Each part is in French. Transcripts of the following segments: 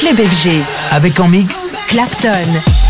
Club FG. Avec en mix Clapton.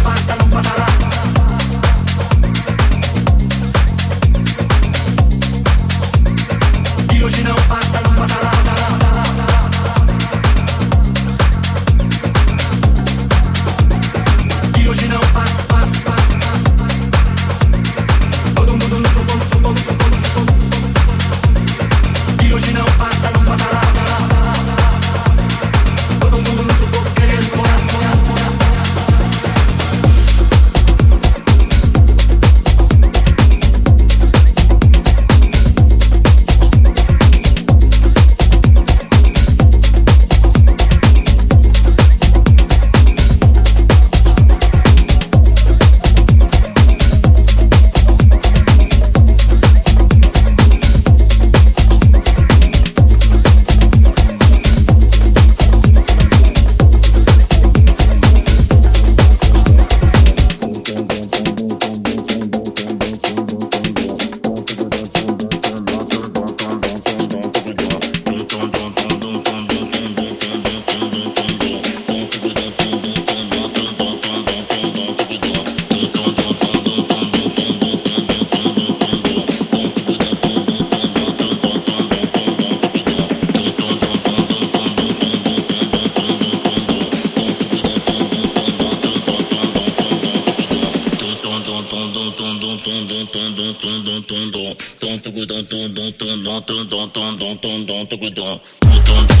don don don don don don don don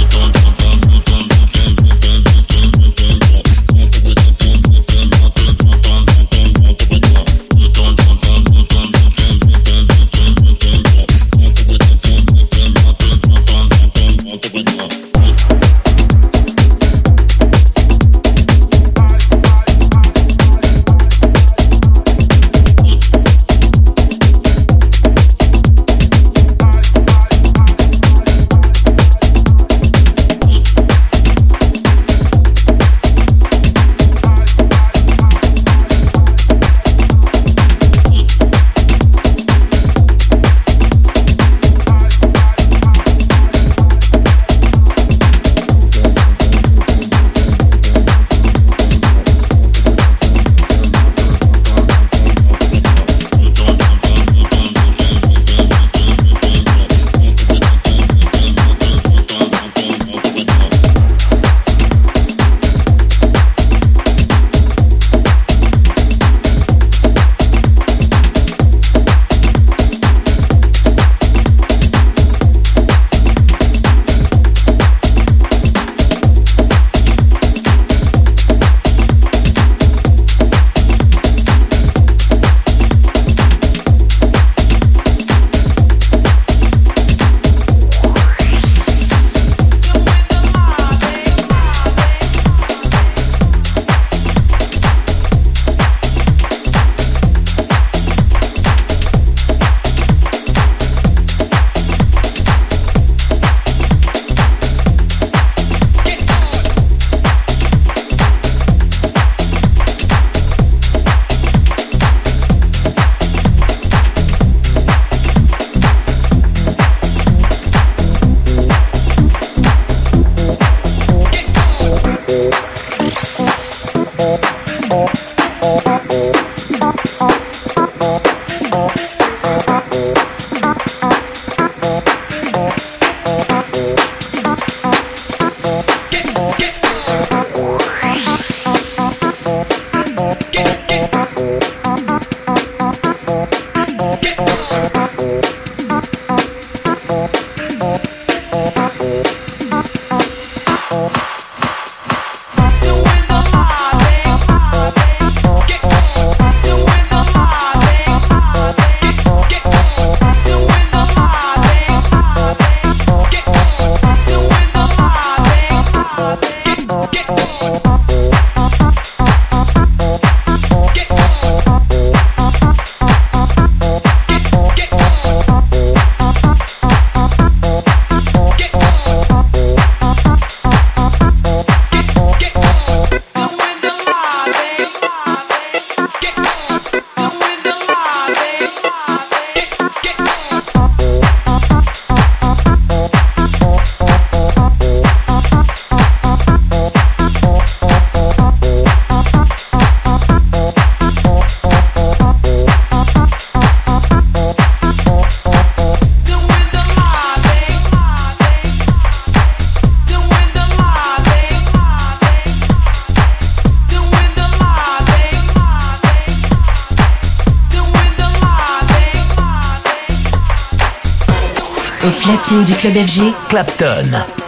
platine du club FG, Clapton.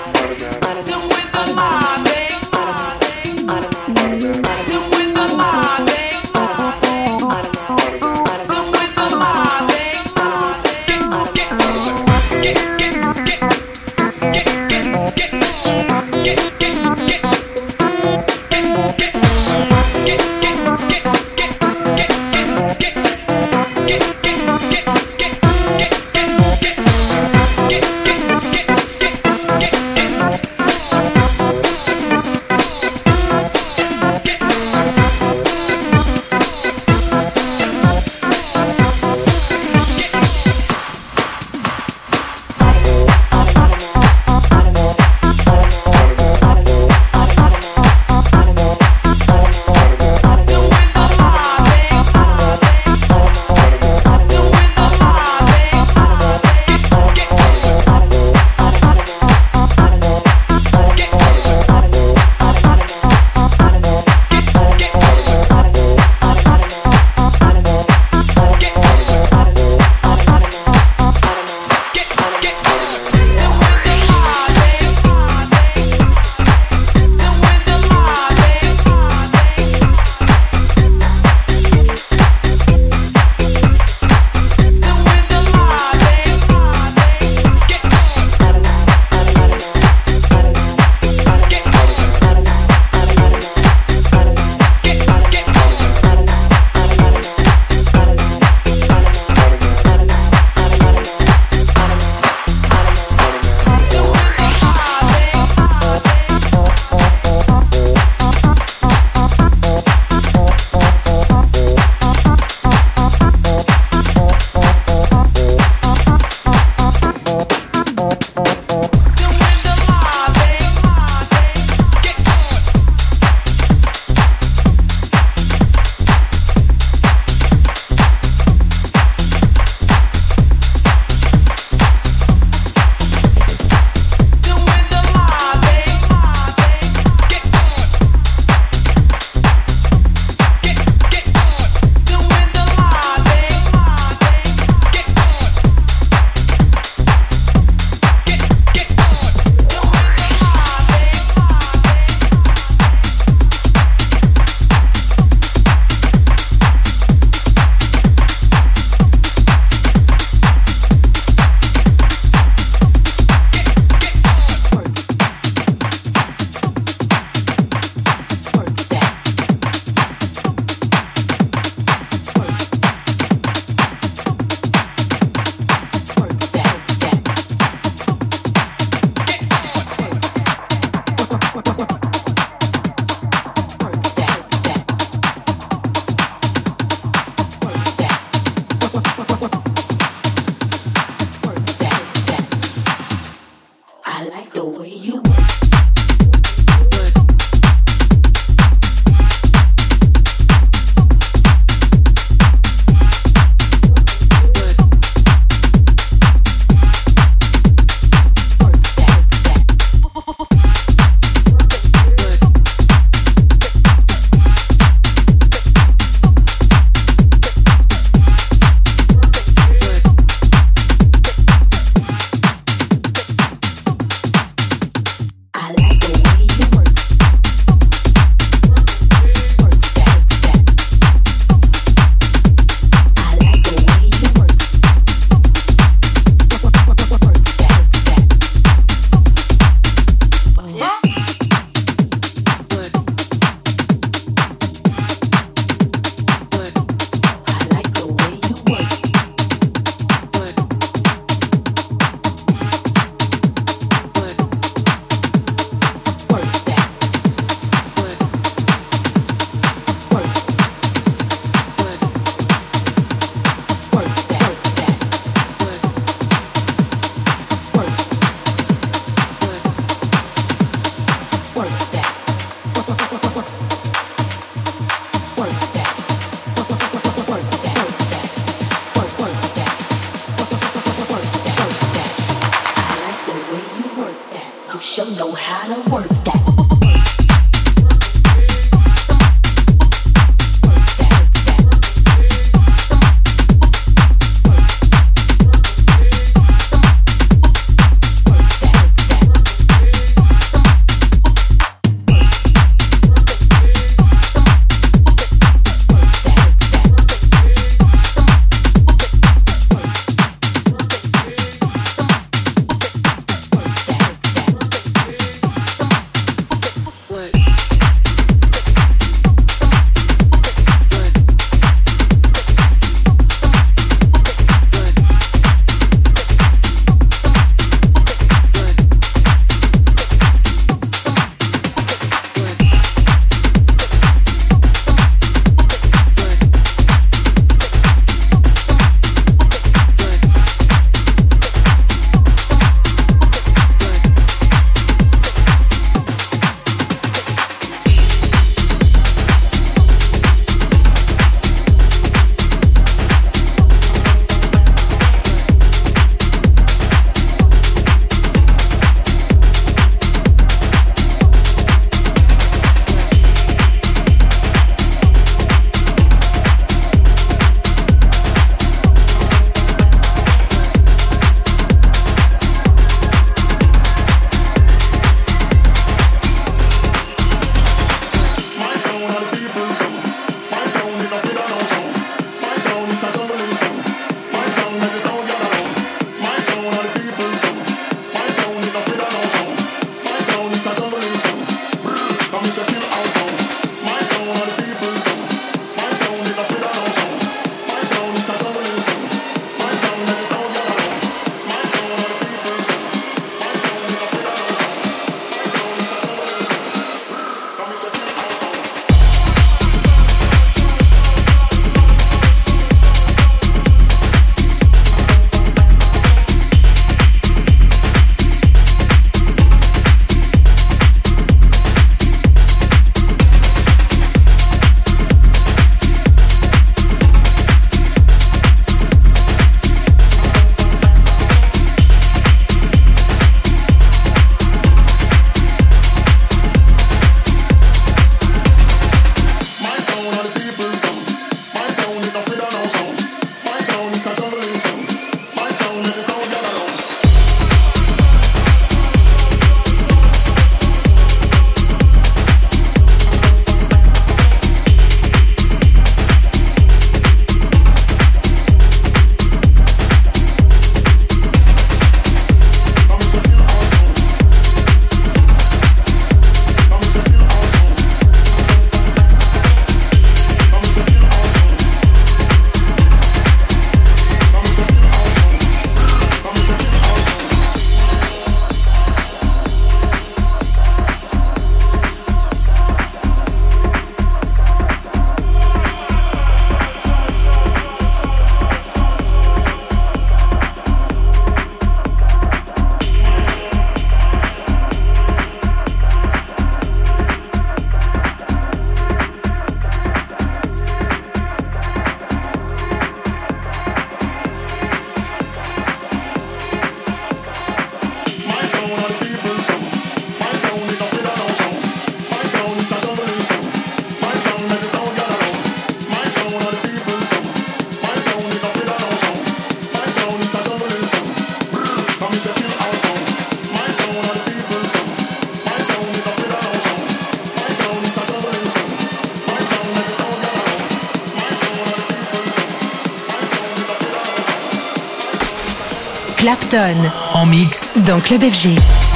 Dans Club FG.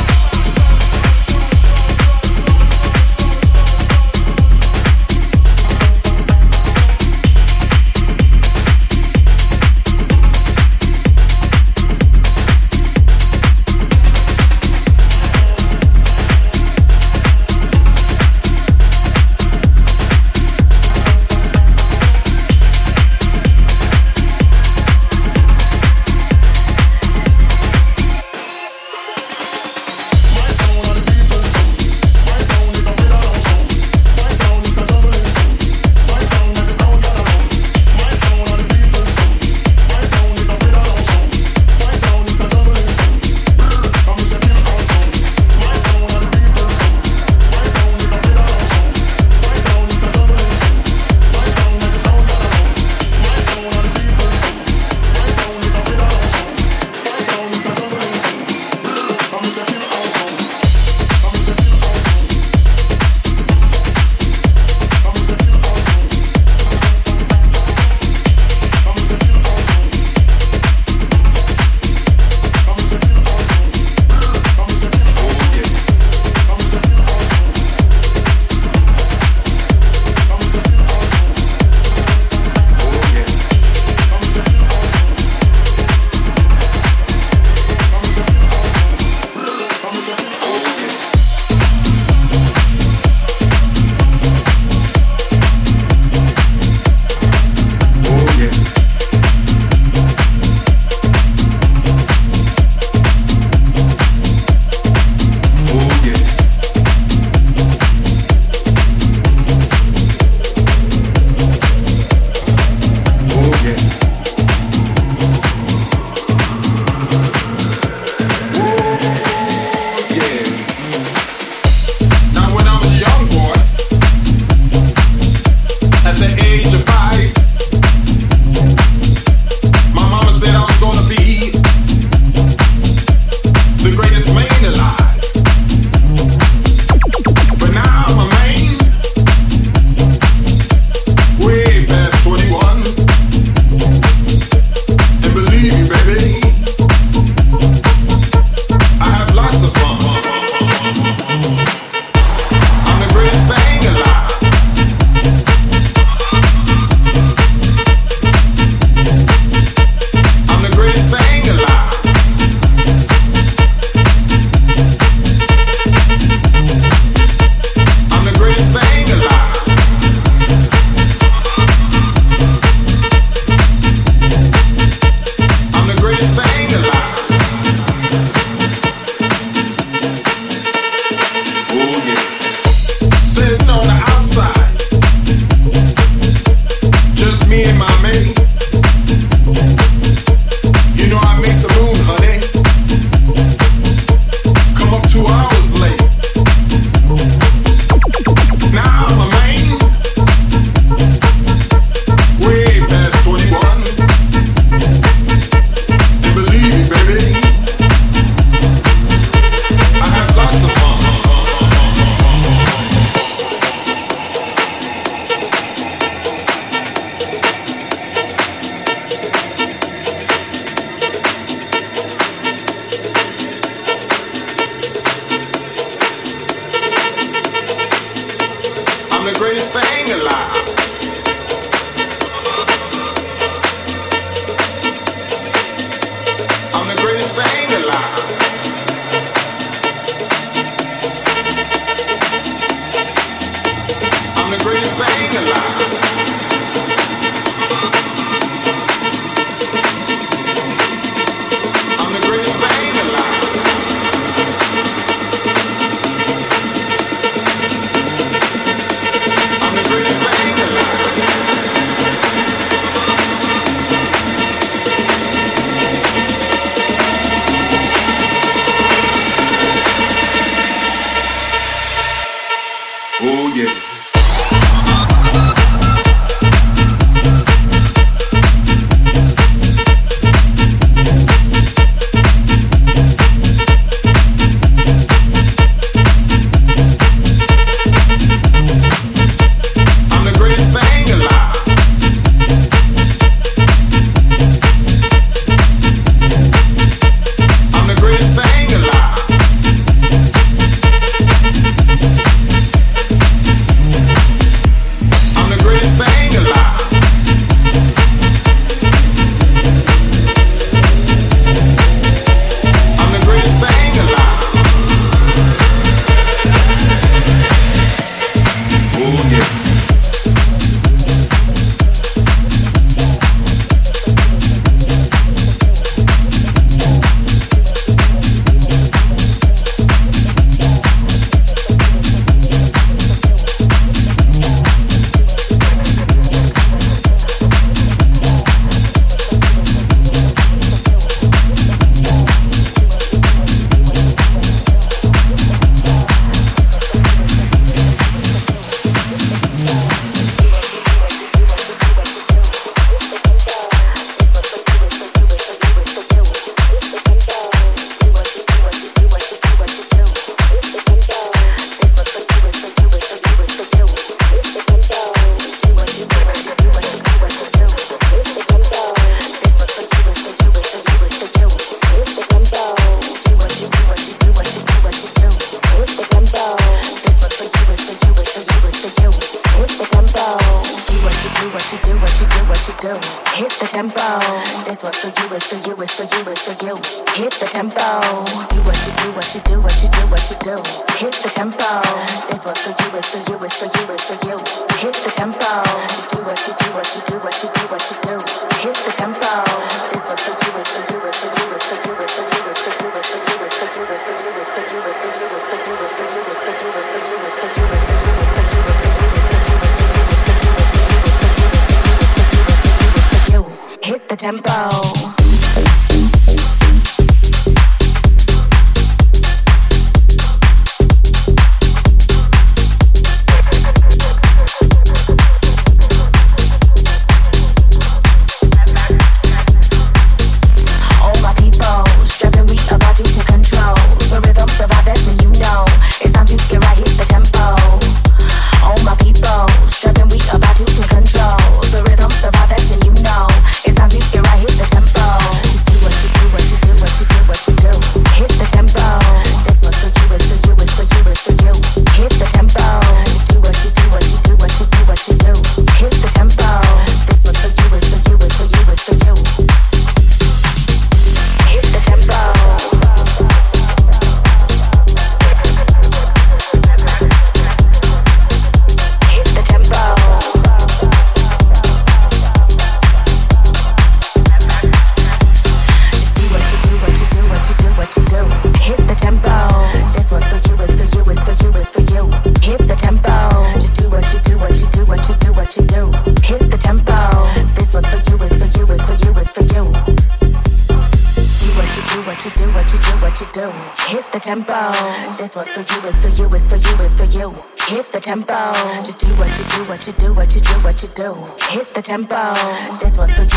do. Hit the tempo. This was for you.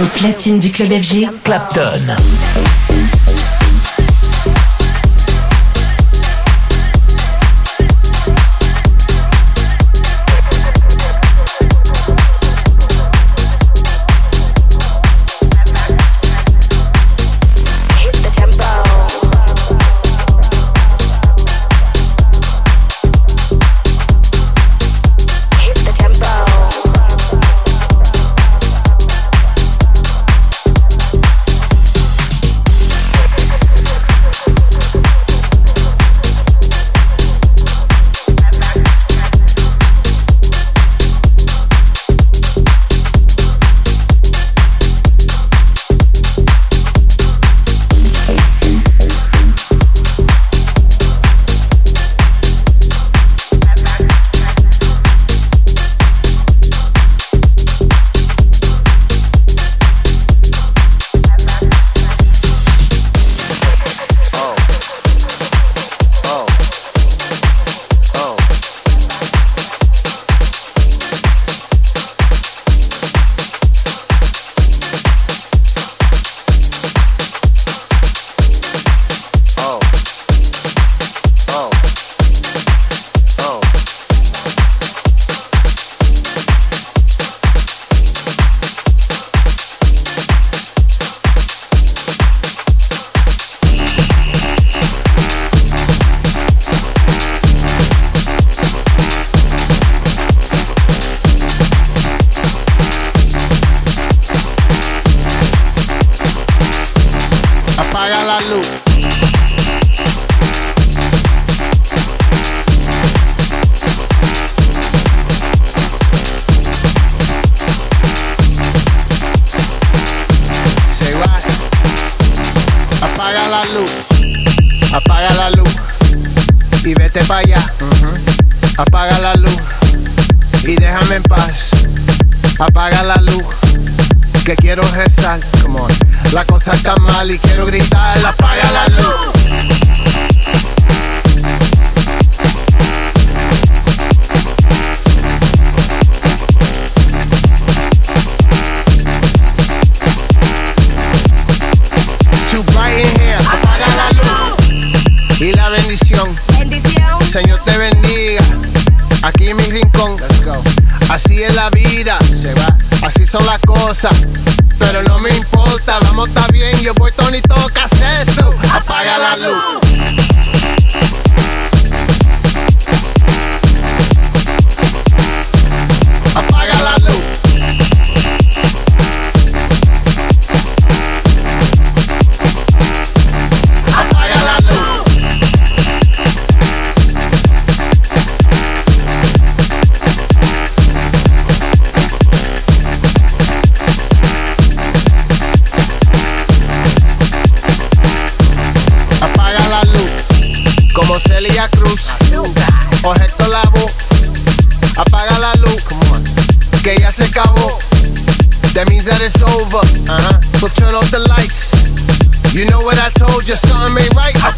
Au platine du club FG, Clapton. quiero rezar, come on. La cosa está mal y quiero gritar, apaga la luz. Suplante apaga la luz y la bendición. Bendición. Señor te bendiga. Aquí en mi rincón. Así es la vida. Se va. Así son las cosas, pero no me importa. Vamos, está bien, yo voy Tony, tocas eso. Apaga la luz. Just your son ain't right, I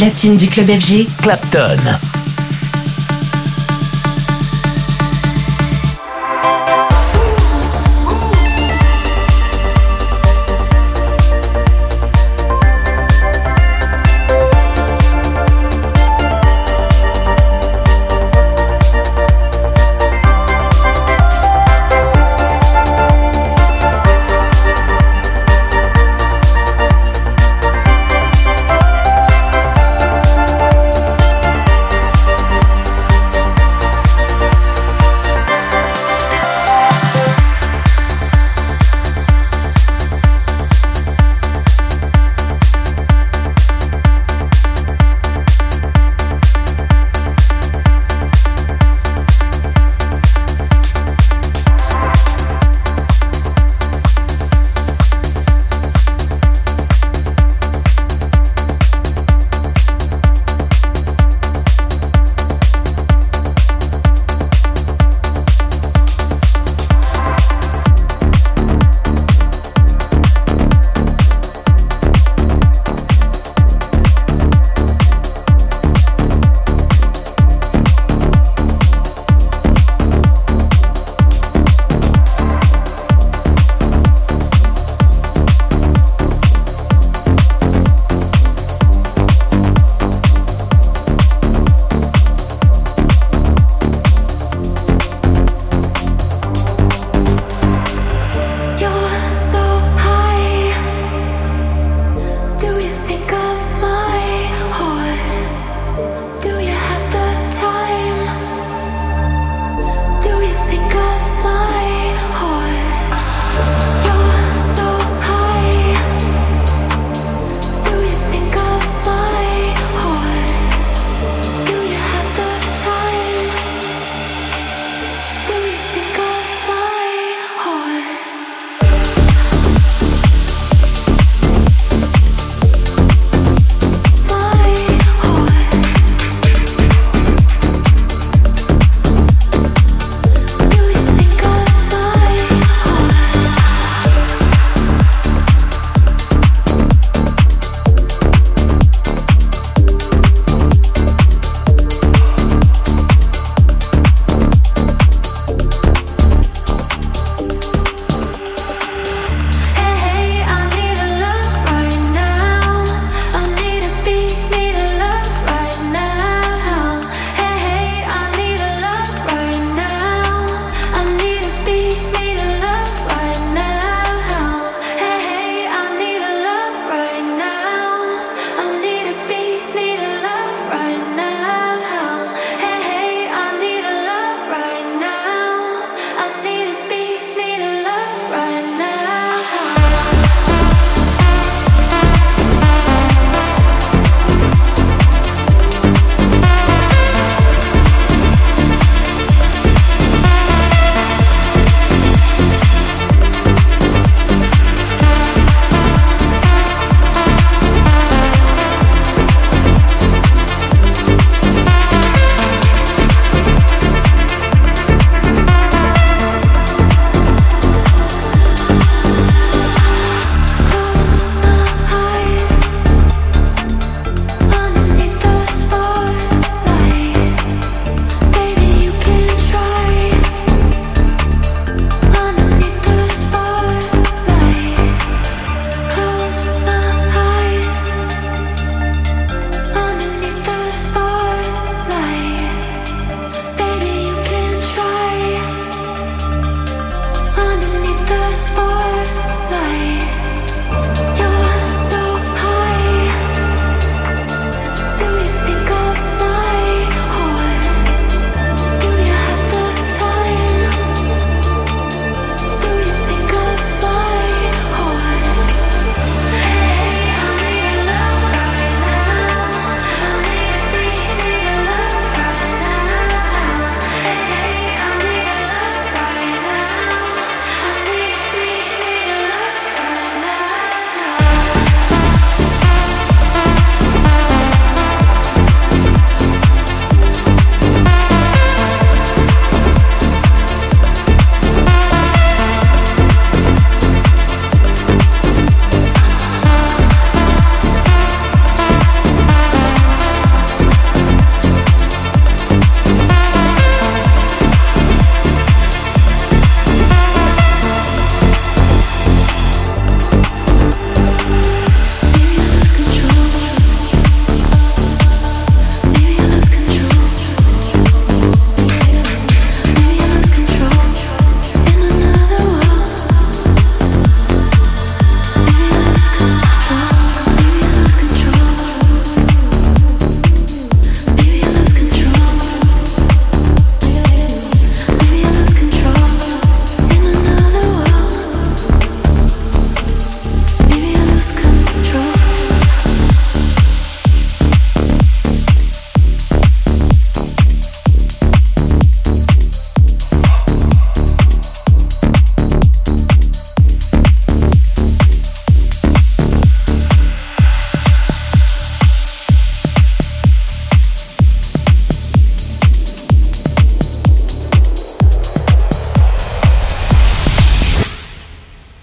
platine du club FG, Clapton.